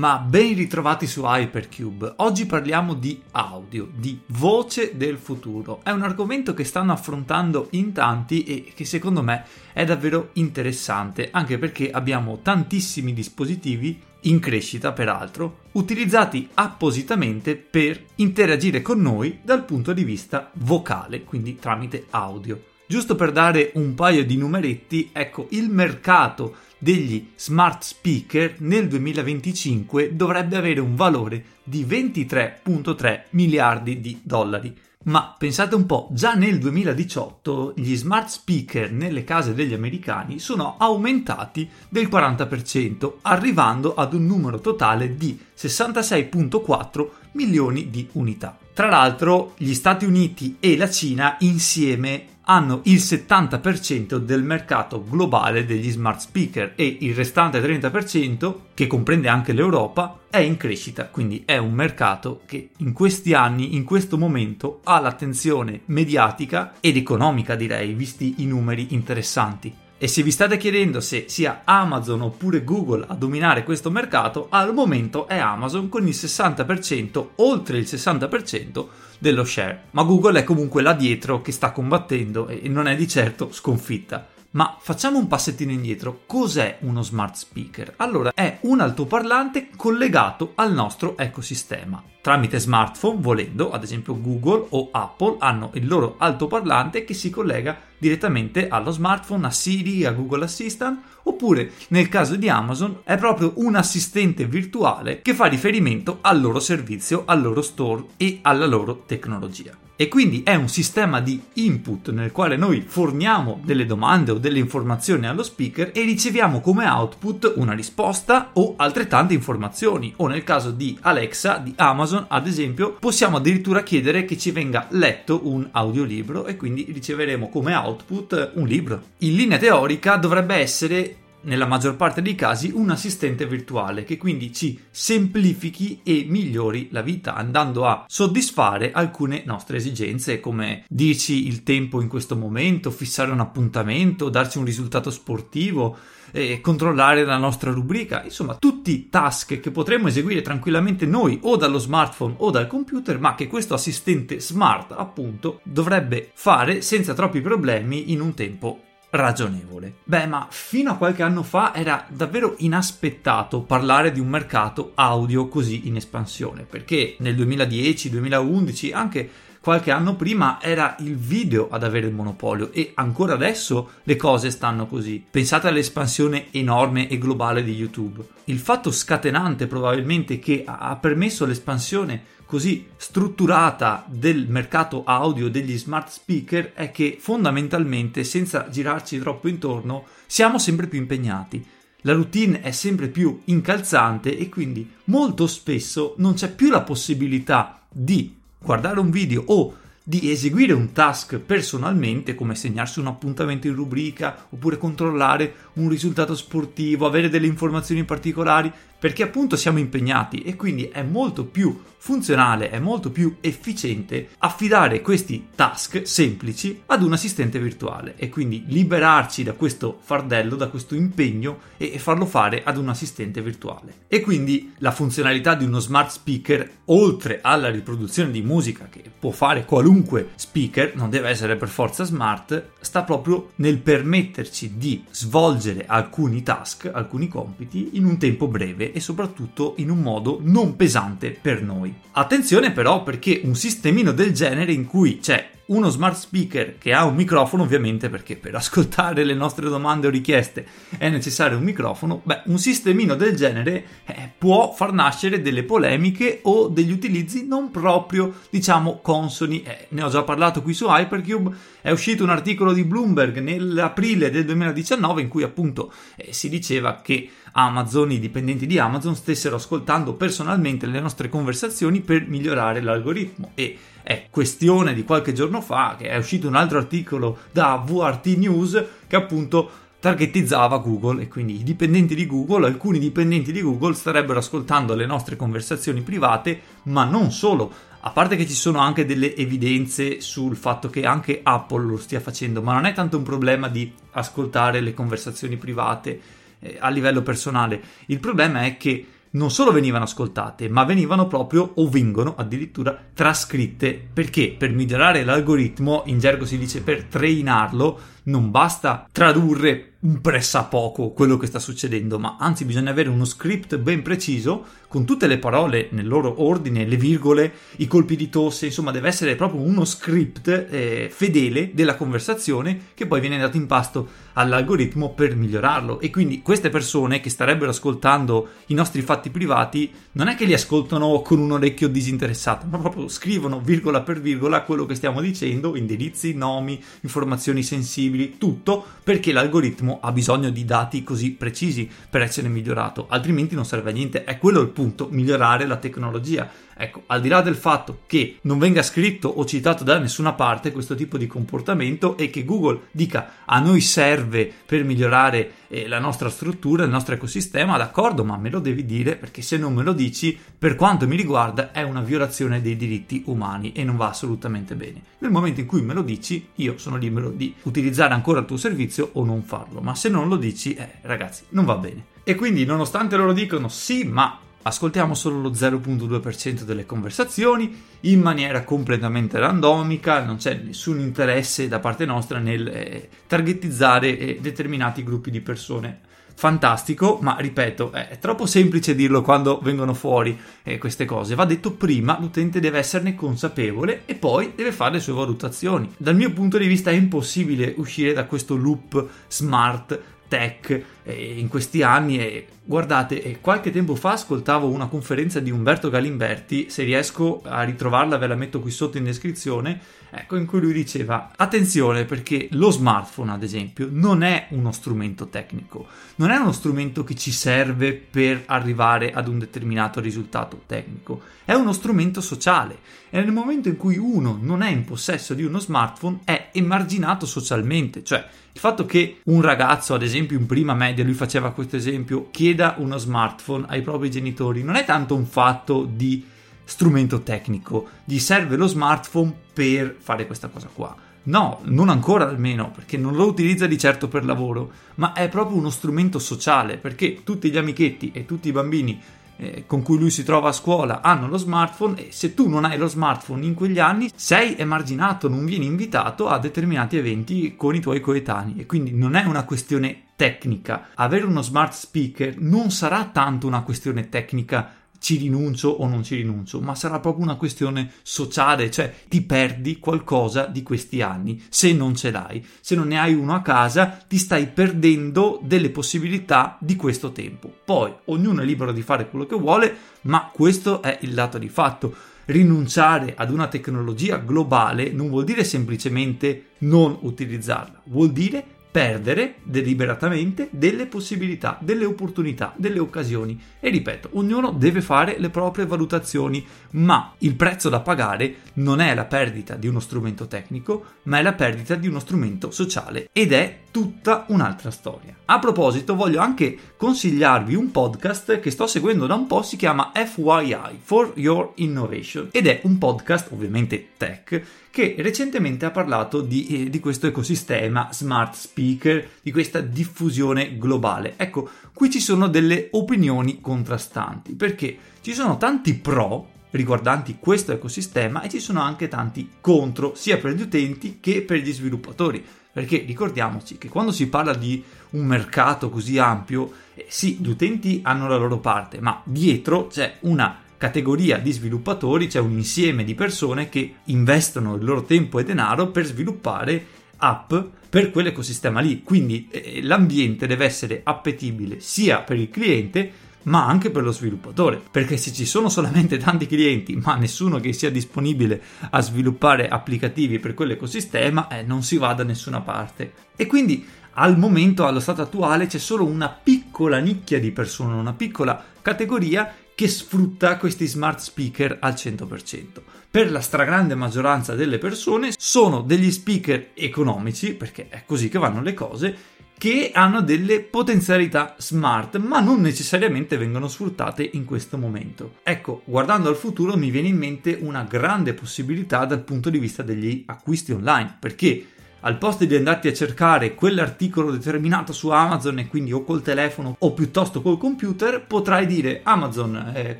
Ma ben ritrovati su Hypercube. Oggi parliamo di audio, di voce del futuro. È un argomento che stanno affrontando in tanti e che secondo me è davvero interessante, anche perché abbiamo tantissimi dispositivi in crescita peraltro, utilizzati appositamente per interagire con noi dal punto di vista vocale, quindi tramite audio. Giusto per dare un paio di numeretti, ecco, il mercato degli smart speaker nel 2025 dovrebbe avere un valore di 23.3 miliardi di dollari. Ma pensate un po', già nel 2018 gli smart speaker nelle case degli americani sono aumentati del 40%, arrivando ad un numero totale di 66.4 milioni di unità. Tra l'altro gli Stati Uniti e la Cina insieme hanno il 70% del mercato globale degli smart speaker e il restante 30%, che comprende anche l'Europa, è in crescita, quindi è un mercato che in questi anni, in questo momento, ha l'attenzione mediatica ed economica, direi, visti i numeri interessanti. E se vi state chiedendo se sia Amazon oppure Google a dominare questo mercato, al momento è Amazon con il 60%, oltre il 60% dello share. Ma Google è comunque là dietro che sta combattendo e non è di certo sconfitta. Ma facciamo un passettino indietro. Cos'è uno smart speaker? Allora, è un altoparlante collegato al nostro ecosistema. Tramite smartphone, volendo, ad esempio Google o Apple hanno il loro altoparlante che si collega direttamente allo smartphone, a Siri, a Google Assistant, oppure nel caso di Amazon è proprio un assistente virtuale che fa riferimento al loro servizio, al loro store e alla loro tecnologia e quindi è un sistema di input nel quale noi forniamo delle domande o delle informazioni allo speaker e riceviamo come output una risposta o altrettante informazioni o nel caso di Alexa di Amazon ad esempio possiamo addirittura chiedere che ci venga letto un audiolibro e quindi riceveremo come output un libro. In linea teorica dovrebbe essere nella maggior parte dei casi un assistente virtuale che quindi ci semplifichi e migliori la vita andando a soddisfare alcune nostre esigenze come dirci il tempo in questo momento, fissare un appuntamento, darci un risultato sportivo, eh, controllare la nostra rubrica, insomma tutti task che potremmo eseguire tranquillamente noi o dallo smartphone o dal computer ma che questo assistente smart appunto dovrebbe fare senza troppi problemi in un tempo ragionevole. Beh, ma fino a qualche anno fa era davvero inaspettato parlare di un mercato audio così in espansione, perché nel 2010, 2011, anche qualche anno prima era il video ad avere il monopolio e ancora adesso le cose stanno così. Pensate all'espansione enorme e globale di YouTube. Il fatto scatenante probabilmente che ha permesso l'espansione così strutturata del mercato audio degli smart speaker è che fondamentalmente, senza girarci troppo intorno, siamo sempre più impegnati. La routine è sempre più incalzante e quindi molto spesso non c'è più la possibilità di guardare un video o di eseguire un task personalmente, come segnarsi un appuntamento in rubrica, oppure controllare un risultato sportivo, avere delle informazioni particolari, perché appunto siamo impegnati e quindi è molto più funzionale, è molto più efficiente affidare questi task semplici ad un assistente virtuale e quindi liberarci da questo fardello, da questo impegno e farlo fare ad un assistente virtuale. E quindi la funzionalità di uno smart speaker, oltre alla riproduzione di musica che può fare qualunque speaker, non deve essere per forza smart, sta proprio nel permetterci di svolgere alcuni task, alcuni compiti in un tempo breve e soprattutto in un modo non pesante per noi. Attenzione però perché un sistemino del genere in cui c'è uno smart speaker che ha un microfono, ovviamente perché per ascoltare le nostre domande o richieste è necessario un microfono, beh, un sistemino del genere eh, può far nascere delle polemiche o degli utilizzi non proprio, diciamo, consoni. Eh, ne ho già parlato qui su Hypercube, è uscito un articolo di Bloomberg nell'aprile del 2019 in cui appunto eh, si diceva che Amazon, i dipendenti di Amazon stessero ascoltando personalmente le nostre conversazioni per migliorare l'algoritmo e è questione di qualche giorno fa che è uscito un altro articolo da VRT News che appunto targetizzava Google e quindi i dipendenti di Google, alcuni dipendenti di Google starebbero ascoltando le nostre conversazioni private, ma non solo, a parte che ci sono anche delle evidenze sul fatto che anche Apple lo stia facendo, ma non è tanto un problema di ascoltare le conversazioni private eh, a livello personale, il problema è che non solo venivano ascoltate, ma venivano proprio o vengono addirittura trascritte. Perché? Per migliorare l'algoritmo, in gergo si dice per trainarlo, non basta tradurre un pressappoco quello che sta succedendo, ma anzi bisogna avere uno script ben preciso con tutte le parole nel loro ordine, le virgole, i colpi di tosse, insomma deve essere proprio uno script eh, fedele della conversazione che poi viene dato in pasto all'algoritmo per migliorarlo. E quindi queste persone che starebbero ascoltando i nostri fatti privati non è che li ascoltano con un orecchio disinteressato, ma proprio scrivono virgola per virgola quello che stiamo dicendo, indirizzi, nomi, informazioni sensibili, tutto perché l'algoritmo ha bisogno di dati così precisi per essere migliorato, altrimenti non serve a niente, è quello il punto, migliorare la tecnologia Ecco, al di là del fatto che non venga scritto o citato da nessuna parte questo tipo di comportamento e che Google dica a noi serve per migliorare eh, la nostra struttura, il nostro ecosistema, d'accordo, ma me lo devi dire perché se non me lo dici, per quanto mi riguarda, è una violazione dei diritti umani e non va assolutamente bene. Nel momento in cui me lo dici, io sono libero di utilizzare ancora il tuo servizio o non farlo, ma se non lo dici, eh, ragazzi, non va bene. E quindi, nonostante loro dicono sì, ma ascoltiamo solo lo 0.2% delle conversazioni in maniera completamente randomica, non c'è nessun interesse da parte nostra nel eh, targetizzare eh, determinati gruppi di persone. Fantastico, ma ripeto, è troppo semplice dirlo quando vengono fuori eh, queste cose. Va detto prima, l'utente deve esserne consapevole e poi deve fare le sue valutazioni. Dal mio punto di vista è impossibile uscire da questo loop smart tech eh, in questi anni e guardate, eh, qualche tempo fa ascoltavo una conferenza di Umberto Galimberti, se riesco a ritrovarla ve la metto qui sotto in descrizione, ecco in cui lui diceva attenzione perché lo smartphone ad esempio non è uno strumento tecnico, non è uno strumento che ci serve per arrivare ad un determinato risultato tecnico, è uno strumento sociale e nel momento in cui uno non è in possesso di uno smartphone è emarginato socialmente, cioè il fatto che un ragazzo, ad esempio in prima media, lui faceva questo esempio, chieda uno smartphone ai propri genitori, non è tanto un fatto di strumento tecnico, gli serve lo smartphone per fare questa cosa qua. No, non ancora almeno, perché non lo utilizza di certo per lavoro, ma è proprio uno strumento sociale, perché tutti gli amichetti e tutti i bambini eh, con cui lui si trova a scuola hanno lo smartphone e se tu non hai lo smartphone in quegli anni sei emarginato, non vieni invitato a determinati eventi con i tuoi coetanei e quindi non è una questione tecnica. Avere uno smart speaker non sarà tanto una questione tecnica ci rinuncio o non ci rinuncio, ma sarà proprio una questione sociale, cioè ti perdi qualcosa di questi anni se non ce l'hai. Se non ne hai uno a casa, ti stai perdendo delle possibilità di questo tempo. Poi ognuno è libero di fare quello che vuole, ma questo è il dato di fatto. Rinunciare ad una tecnologia globale non vuol dire semplicemente non utilizzarla, vuol dire perdere deliberatamente delle possibilità, delle opportunità, delle occasioni. E ripeto, ognuno deve fare le proprie valutazioni, ma il prezzo da pagare non è la perdita di uno strumento tecnico, ma è la perdita di uno strumento sociale ed è tutta un'altra storia. A proposito, voglio anche consigliarvi un podcast che sto seguendo da un po', si chiama FYI For Your Innovation ed è un podcast ovviamente tech che recentemente ha parlato di, eh, di questo ecosistema smart speaker, di questa diffusione globale. Ecco, qui ci sono delle opinioni contrastanti perché ci sono tanti pro riguardanti questo ecosistema e ci sono anche tanti contro sia per gli utenti che per gli sviluppatori perché ricordiamoci che quando si parla di un mercato così ampio eh, sì gli utenti hanno la loro parte ma dietro c'è una categoria di sviluppatori, c'è un insieme di persone che investono il loro tempo e denaro per sviluppare app per quell'ecosistema lì. Quindi eh, l'ambiente deve essere appetibile sia per il cliente ma anche per lo sviluppatore, perché se ci sono solamente tanti clienti, ma nessuno che sia disponibile a sviluppare applicativi per quell'ecosistema, eh, non si va da nessuna parte. E quindi al momento, allo stato attuale, c'è solo una piccola nicchia di persone, una piccola categoria che sfrutta questi smart speaker al 100%. Per la stragrande maggioranza delle persone sono degli speaker economici, perché è così che vanno le cose, che hanno delle potenzialità smart, ma non necessariamente vengono sfruttate in questo momento. Ecco, guardando al futuro mi viene in mente una grande possibilità dal punto di vista degli acquisti online, perché al posto di andarti a cercare quell'articolo determinato su Amazon e quindi o col telefono o piuttosto col computer, potrai dire Amazon, eh,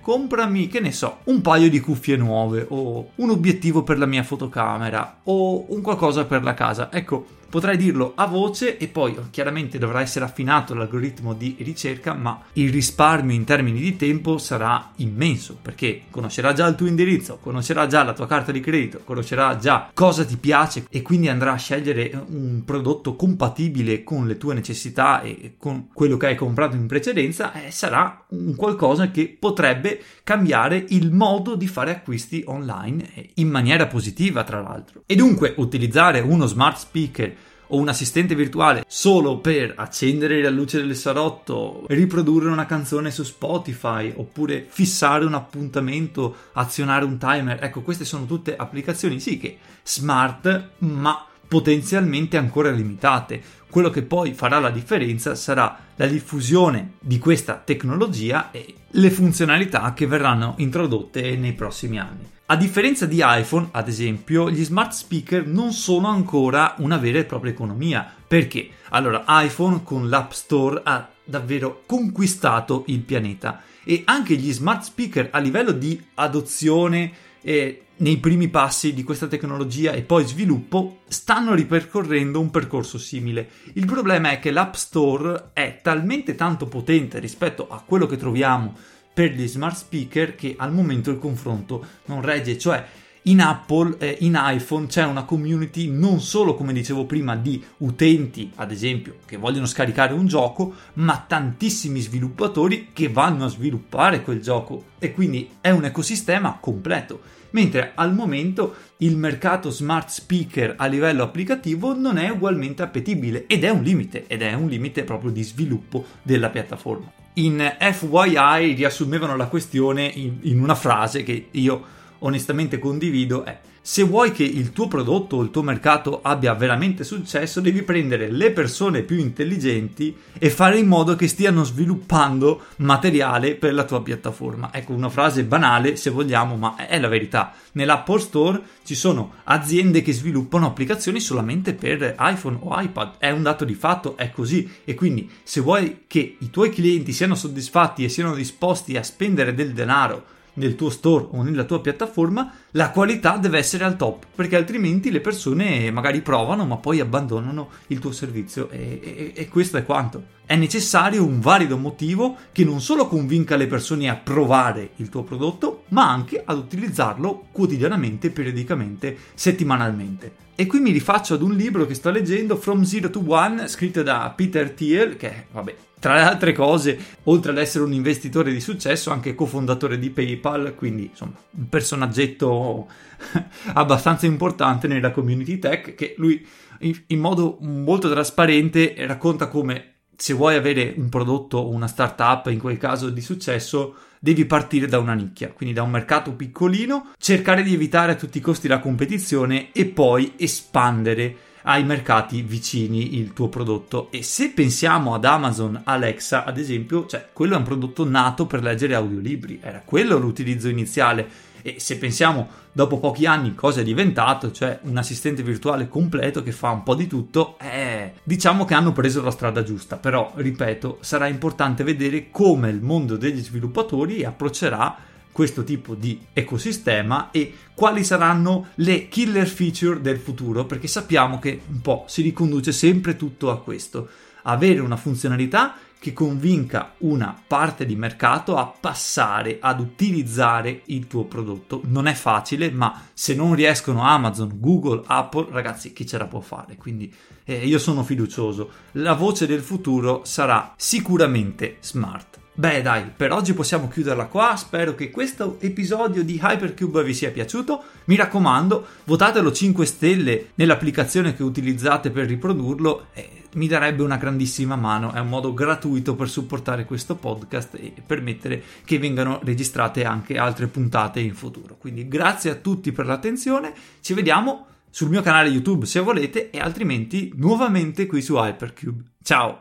comprami, che ne so, un paio di cuffie nuove o un obiettivo per la mia fotocamera o un qualcosa per la casa. Ecco, Potrai dirlo a voce e poi chiaramente dovrà essere affinato l'algoritmo di ricerca, ma il risparmio in termini di tempo sarà immenso perché conoscerà già il tuo indirizzo, conoscerà già la tua carta di credito, conoscerà già cosa ti piace e quindi andrà a scegliere un prodotto compatibile con le tue necessità e con quello che hai comprato in precedenza e sarà un qualcosa che potrebbe cambiare il modo di fare acquisti online in maniera positiva tra l'altro. E dunque utilizzare uno smart speaker o un assistente virtuale solo per accendere la luce del salotto, riprodurre una canzone su Spotify oppure fissare un appuntamento, azionare un timer. Ecco, queste sono tutte applicazioni sì che smart, ma potenzialmente ancora limitate. Quello che poi farà la differenza sarà la diffusione di questa tecnologia e le funzionalità che verranno introdotte nei prossimi anni. A differenza di iPhone, ad esempio, gli smart speaker non sono ancora una vera e propria economia. Perché? Allora, iPhone con l'App Store ha davvero conquistato il pianeta e anche gli smart speaker a livello di adozione e nei primi passi di questa tecnologia e poi sviluppo stanno ripercorrendo un percorso simile. Il problema è che l'App Store è talmente tanto potente rispetto a quello che troviamo per gli smart speaker che al momento il confronto non regge, cioè in Apple e in iPhone c'è una community non solo, come dicevo prima, di utenti, ad esempio, che vogliono scaricare un gioco, ma tantissimi sviluppatori che vanno a sviluppare quel gioco e quindi è un ecosistema completo. Mentre al momento il mercato smart speaker a livello applicativo non è ugualmente appetibile ed è un limite, ed è un limite proprio di sviluppo della piattaforma in FYI riassumevano la questione in, in una frase che io onestamente condivido è se vuoi che il tuo prodotto o il tuo mercato abbia veramente successo, devi prendere le persone più intelligenti e fare in modo che stiano sviluppando materiale per la tua piattaforma. Ecco, una frase banale se vogliamo, ma è la verità. Nell'Apple Store ci sono aziende che sviluppano applicazioni solamente per iPhone o iPad. È un dato di fatto, è così. E quindi se vuoi che i tuoi clienti siano soddisfatti e siano disposti a spendere del denaro nel tuo store o nella tua piattaforma, la qualità deve essere al top, perché altrimenti le persone magari provano ma poi abbandonano il tuo servizio e, e, e questo è quanto. È necessario un valido motivo che non solo convinca le persone a provare il tuo prodotto, ma anche ad utilizzarlo quotidianamente, periodicamente, settimanalmente. E qui mi rifaccio ad un libro che sto leggendo, From Zero to One, scritto da Peter Thiel, che vabbè, tra le altre cose, oltre ad essere un investitore di successo, anche cofondatore di PayPal, quindi insomma un personaggetto abbastanza importante nella community tech che lui in, modo molto trasparente racconta come se vuoi avere un prodotto o una startup, in quel caso di successo, devi partire da una nicchia, quindi da un mercato piccolino, cercare di evitare a tutti i costi la competizione e poi espandere ai mercati vicini il tuo prodotto. E se pensiamo ad Amazon Alexa ad esempio cioè quello è un prodotto nato per leggere audiolibri era quello l'utilizzo iniziale. E se pensiamo dopo pochi anni cosa è diventato cioè un assistente virtuale completo che fa un po' di tutto eh, diciamo che hanno preso la strada giusta. Però ripeto sarà importante vedere come il mondo degli sviluppatori approccerà questo tipo di ecosistema e quali saranno le killer feature del futuro, perché sappiamo che un po' si riconduce sempre tutto a questo, avere una funzionalità che convinca una parte di mercato a passare ad utilizzare il tuo prodotto. Non è facile, ma se non riescono Amazon, Google, Apple, ragazzi, chi ce la può fare? Quindi eh, io sono fiducioso. La voce del futuro sarà sicuramente smart. Beh dai, per oggi possiamo chiuderla qua, spero che questo episodio di Hypercube vi sia piaciuto, mi raccomando votatelo 5 stelle nell'applicazione che utilizzate per riprodurlo, eh, mi darebbe una grandissima mano, è un modo gratuito per supportare questo podcast e permettere che vengano registrate anche altre puntate in futuro. Quindi grazie a tutti per l'attenzione, ci vediamo sul mio canale YouTube se volete e altrimenti nuovamente qui su Hypercube. Ciao!